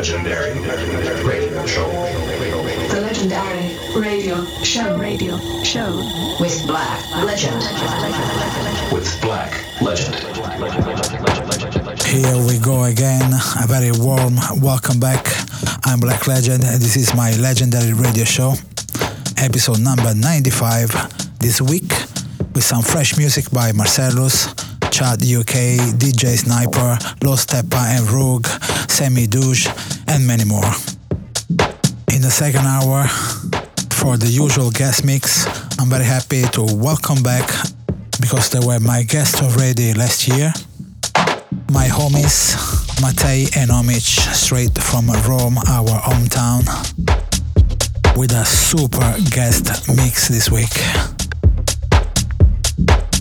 is the legendary radio show. the legendary radio show radio show with Black Legend. with Black Legend. Here we go again. A very warm welcome back. I'm Black Legend and this is my legendary radio show, episode number 95 this week with some fresh music by Marcellus, Chad UK, DJ Sniper, Lost Steppa and Rogue, Semi Douche, and many more. In the second hour, for the usual guest mix, I'm very happy to welcome back because they were my guests already last year my homies Mattei and Omich straight from Rome, our hometown, with a super guest mix this week.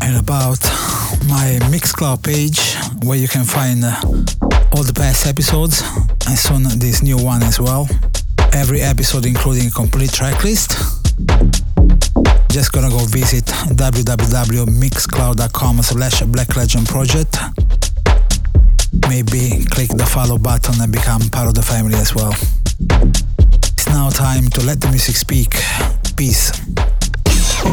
And about my Mixcloud page, where you can find all the past episodes and soon this new one as well. Every episode including a complete tracklist. Just gonna go visit www.mixcloud.com slash Black Legend Project maybe click the follow button and become part of the family as well. It's now time to let the music speak. Peace.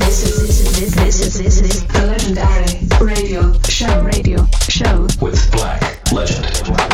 This is this is this is this is the legendary radio show radio show With Black Legend.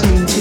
coming to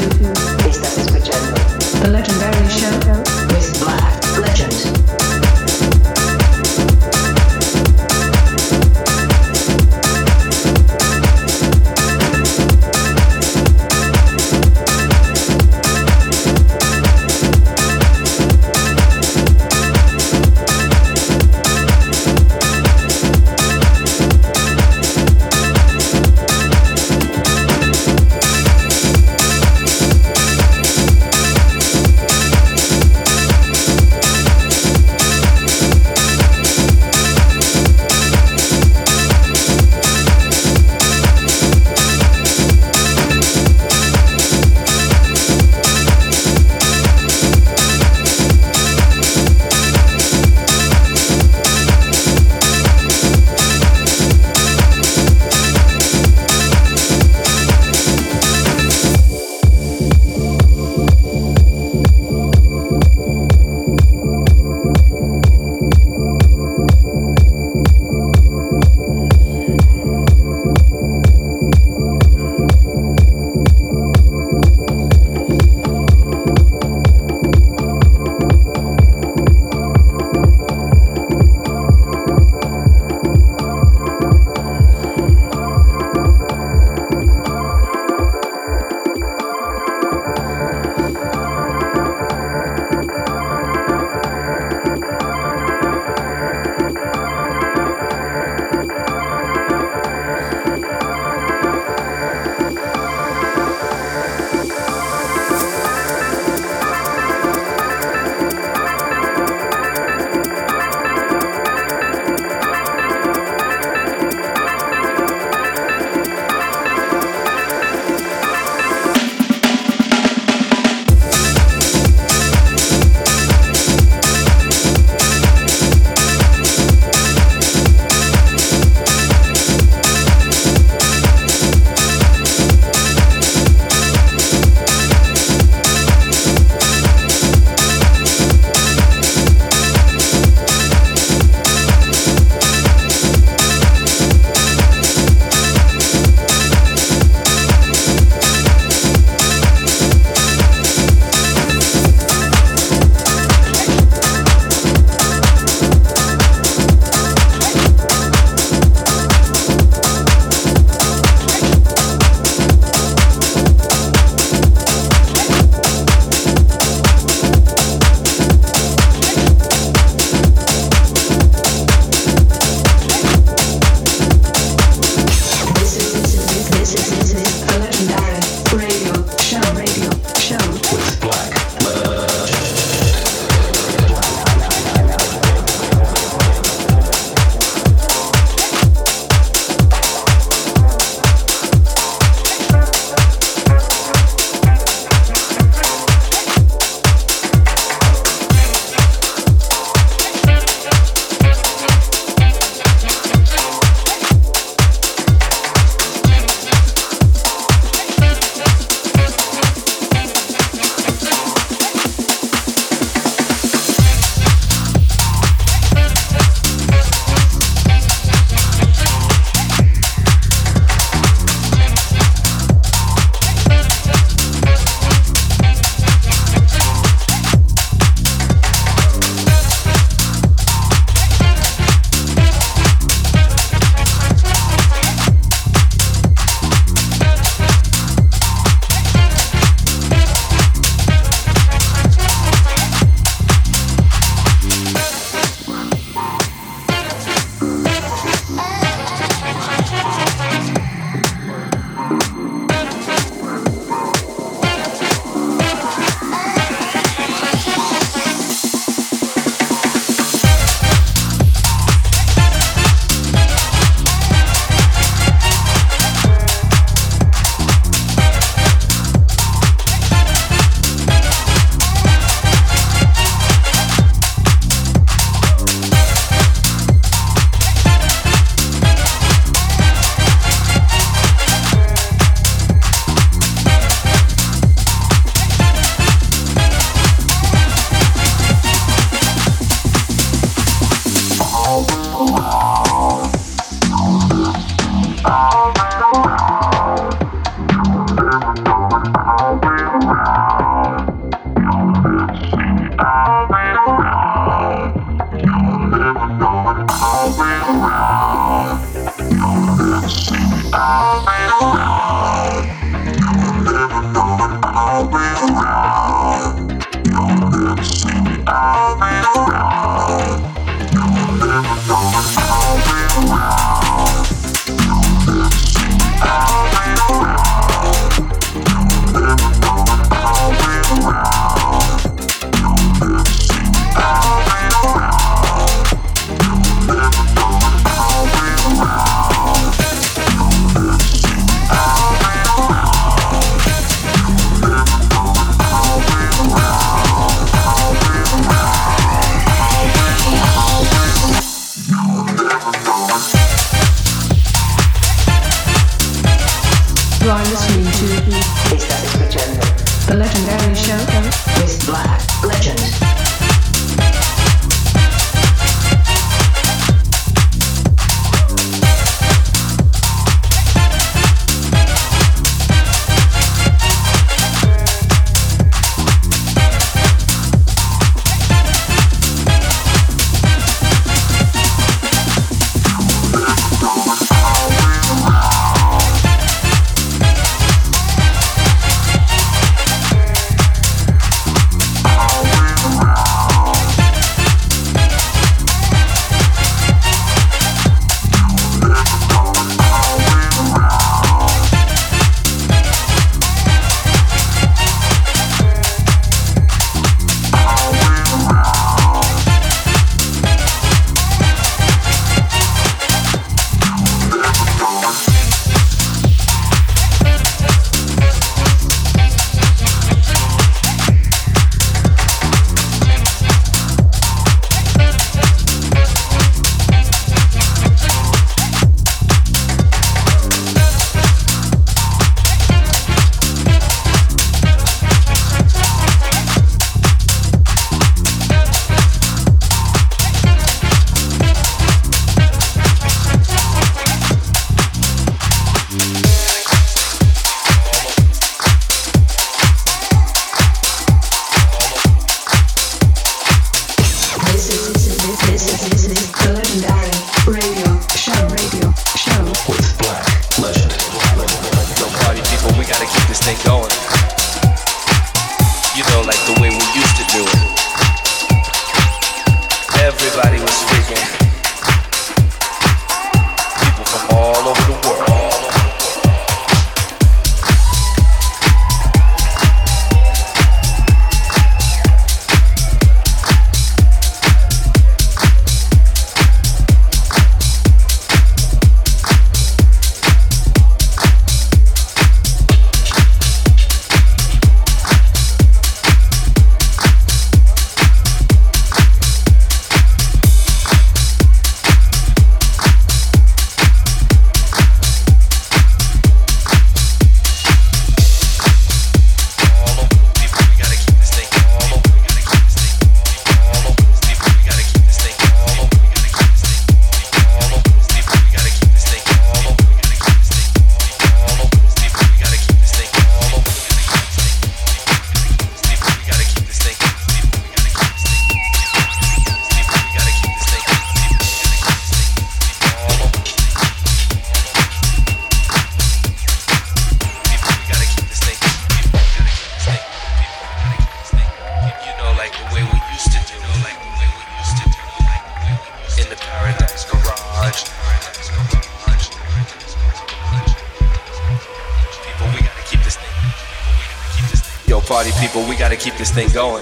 keep this thing going.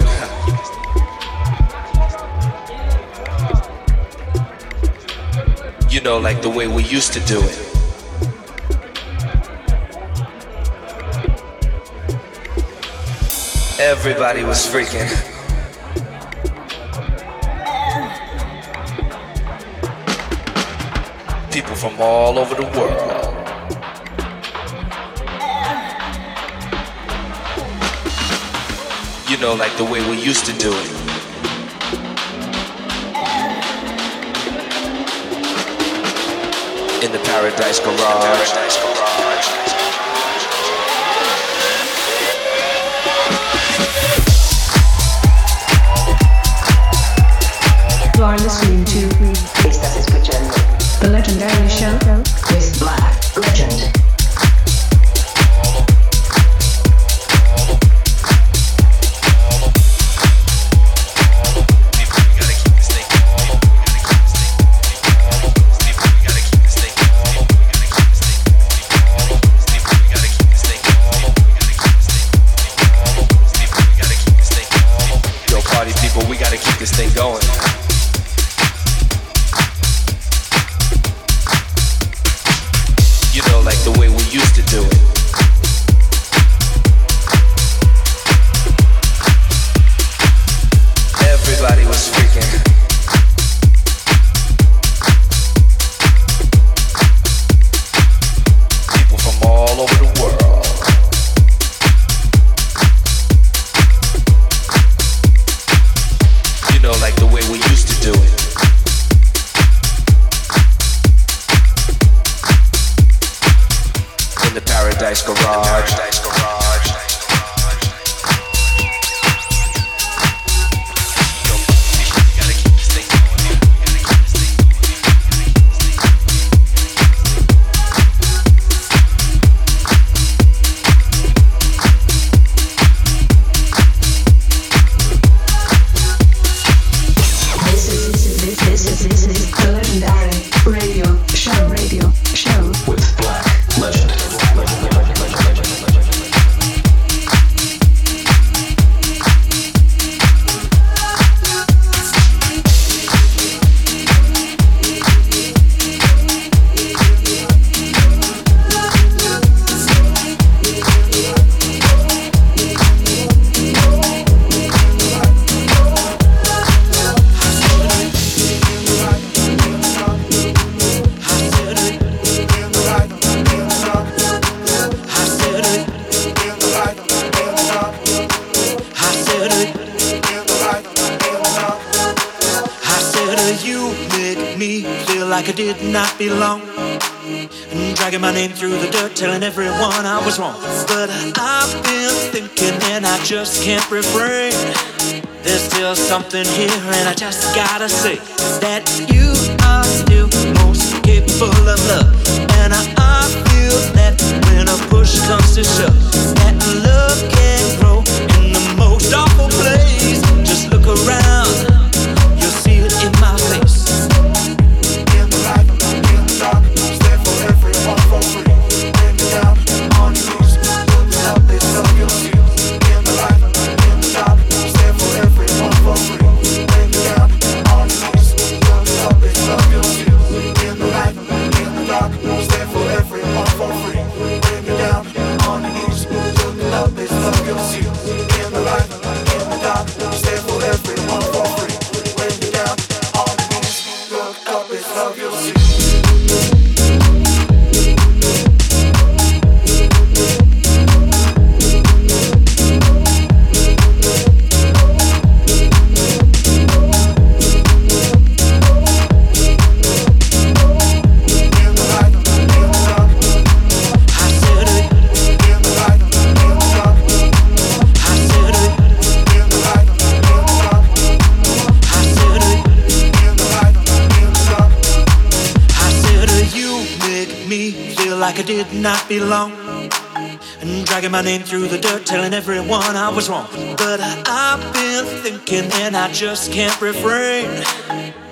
I just can't refrain.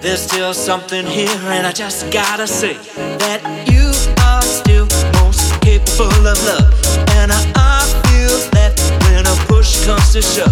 There's still something here, and I just gotta say that you are still most capable of love. And I, I feel that when a push comes to shove.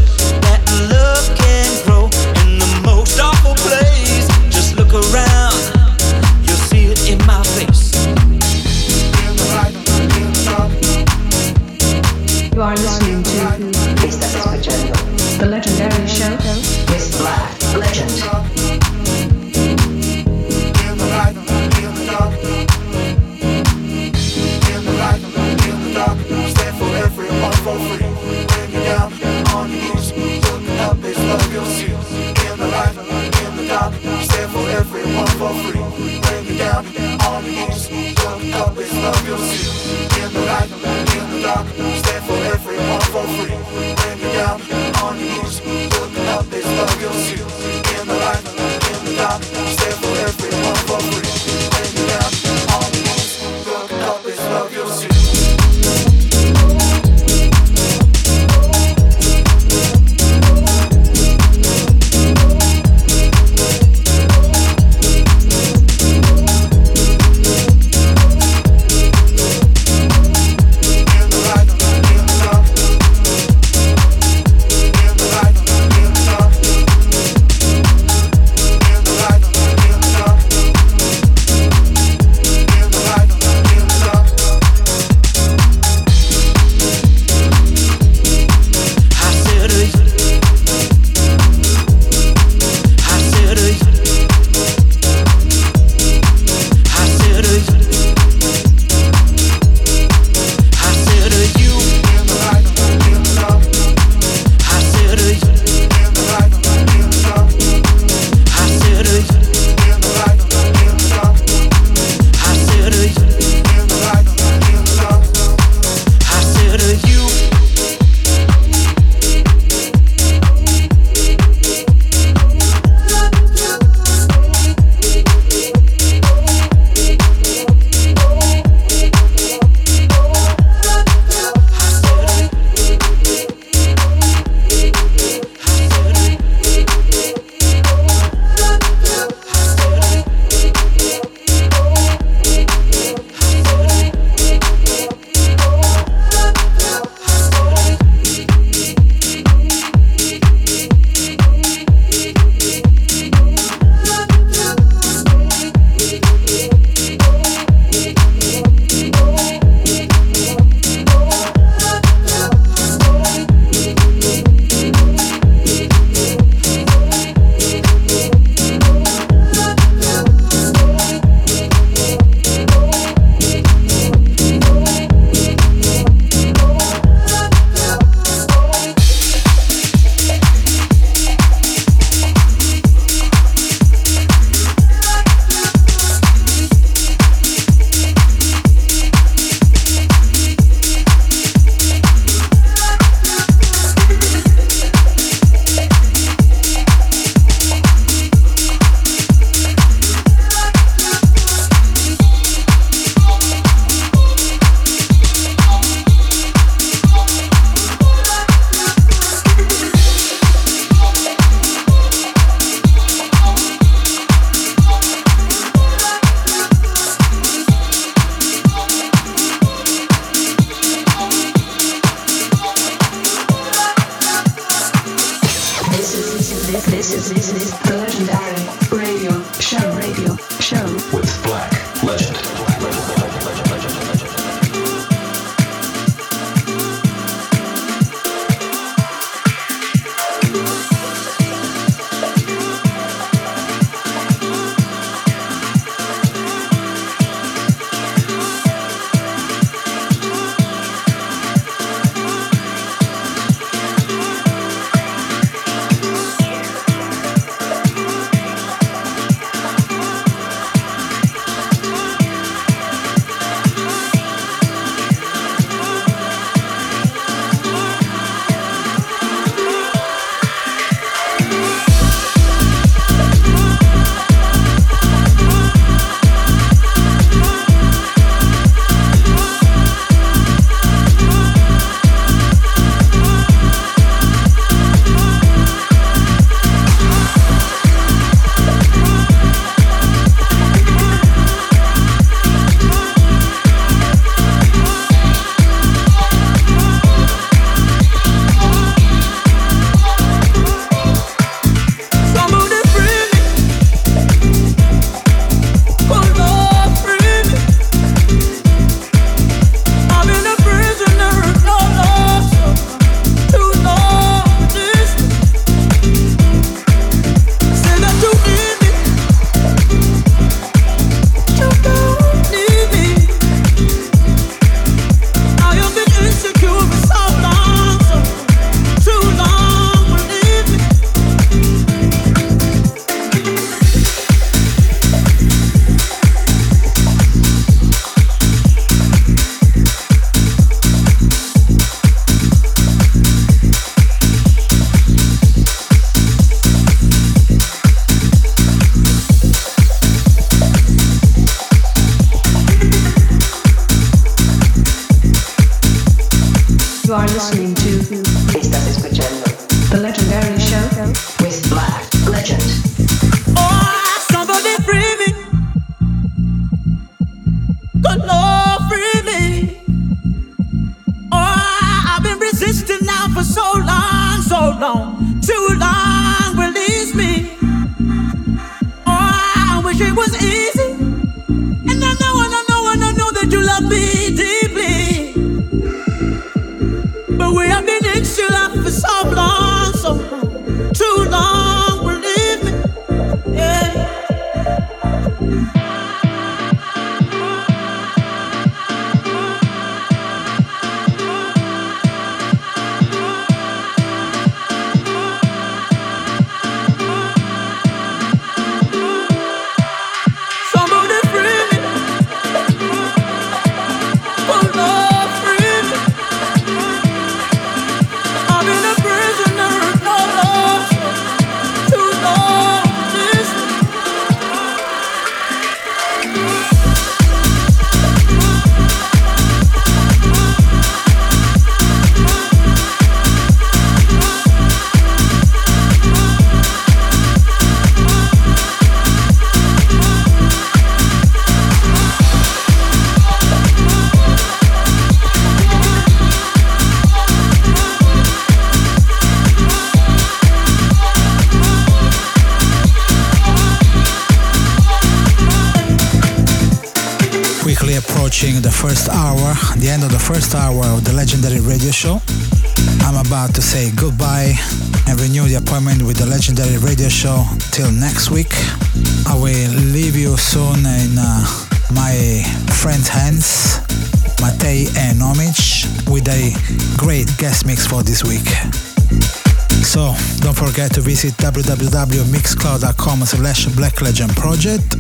visit www.mixcloud.com slash Black Legend Project.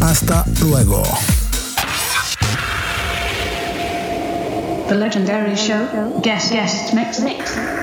Hasta luego. The legendary show, guest, guest, mix, mix.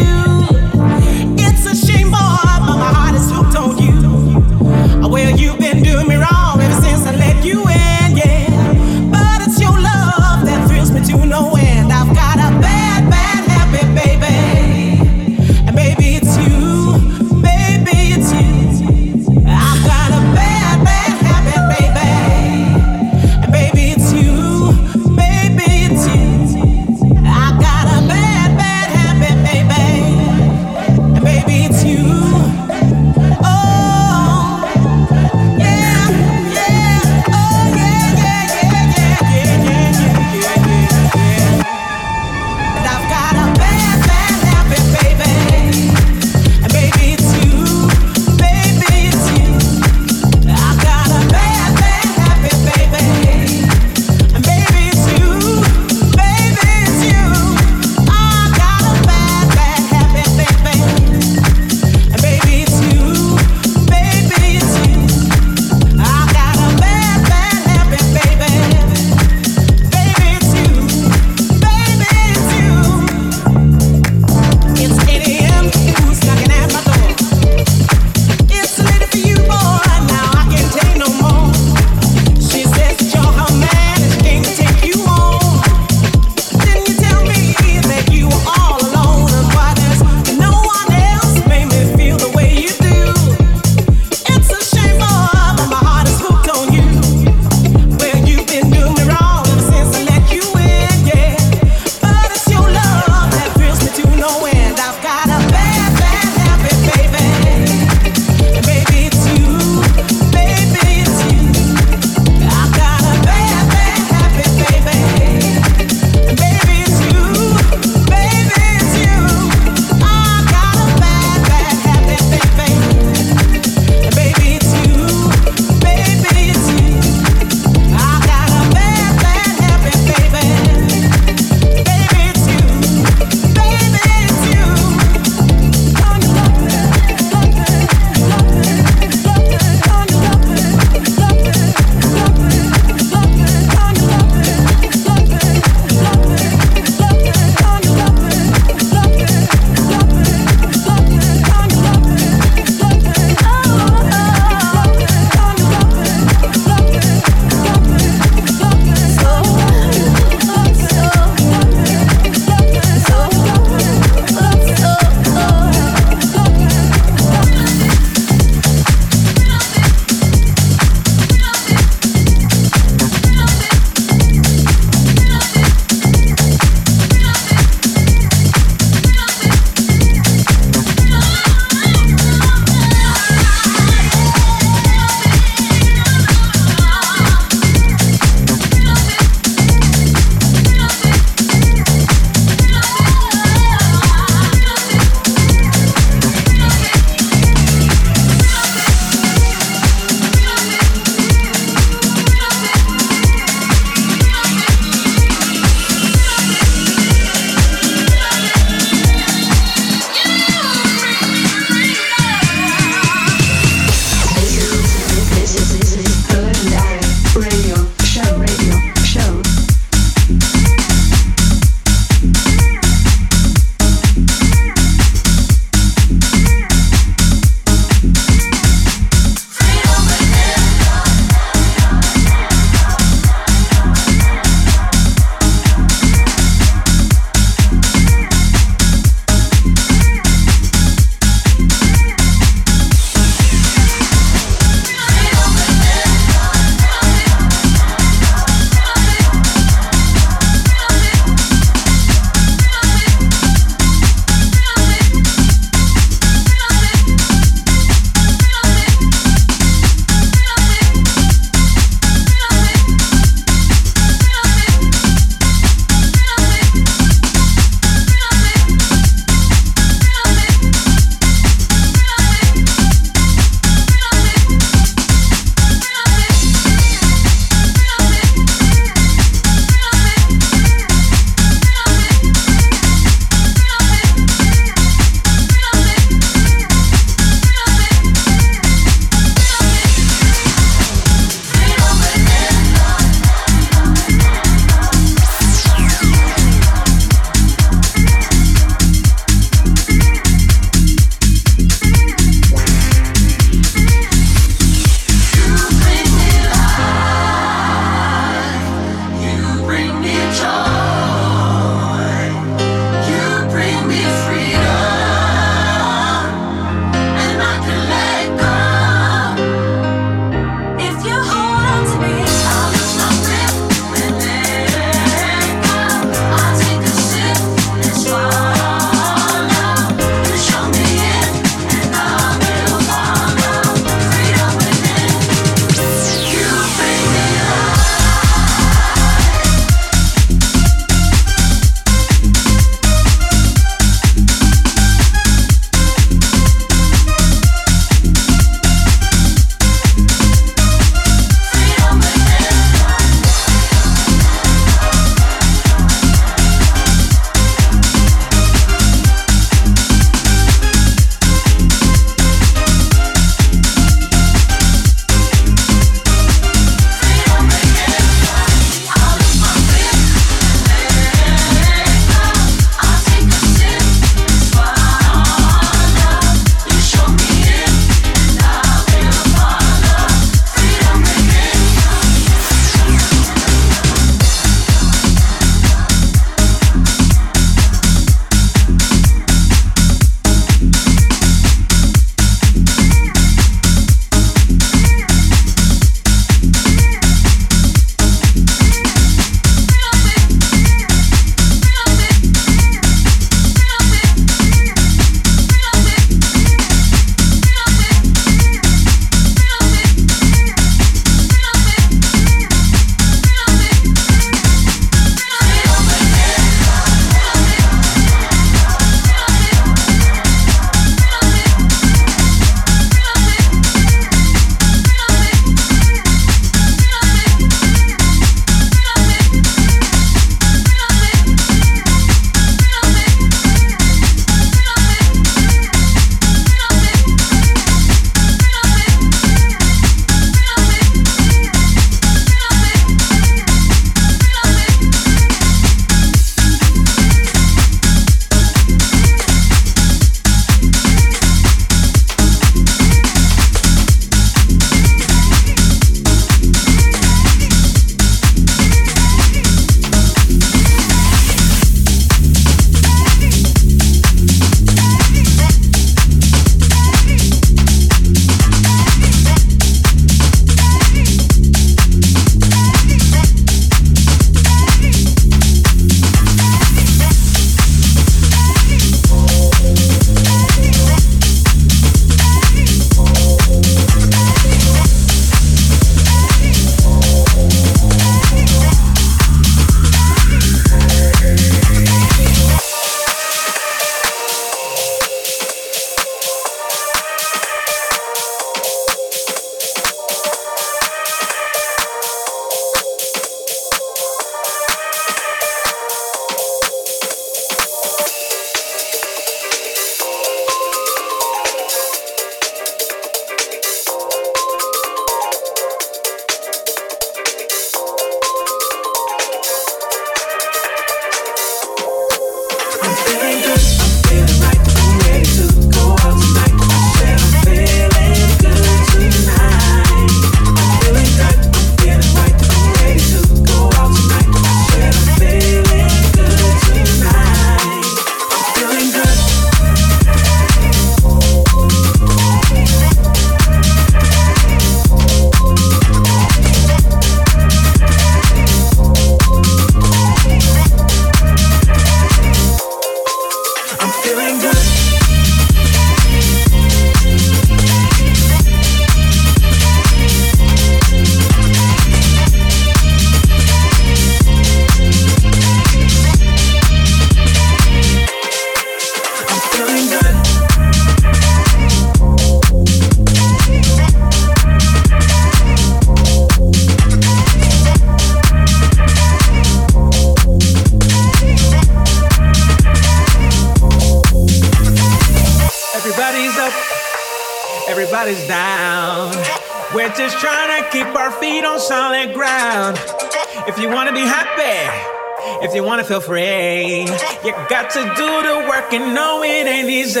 You got to do the work and know it ain't easy.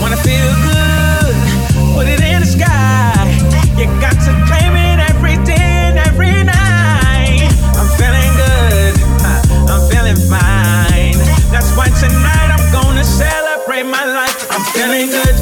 Wanna feel good, put it in the sky. You got to claim it every day and every night. I'm feeling good, uh, I'm feeling fine. That's why tonight I'm gonna celebrate my life. I'm feeling good,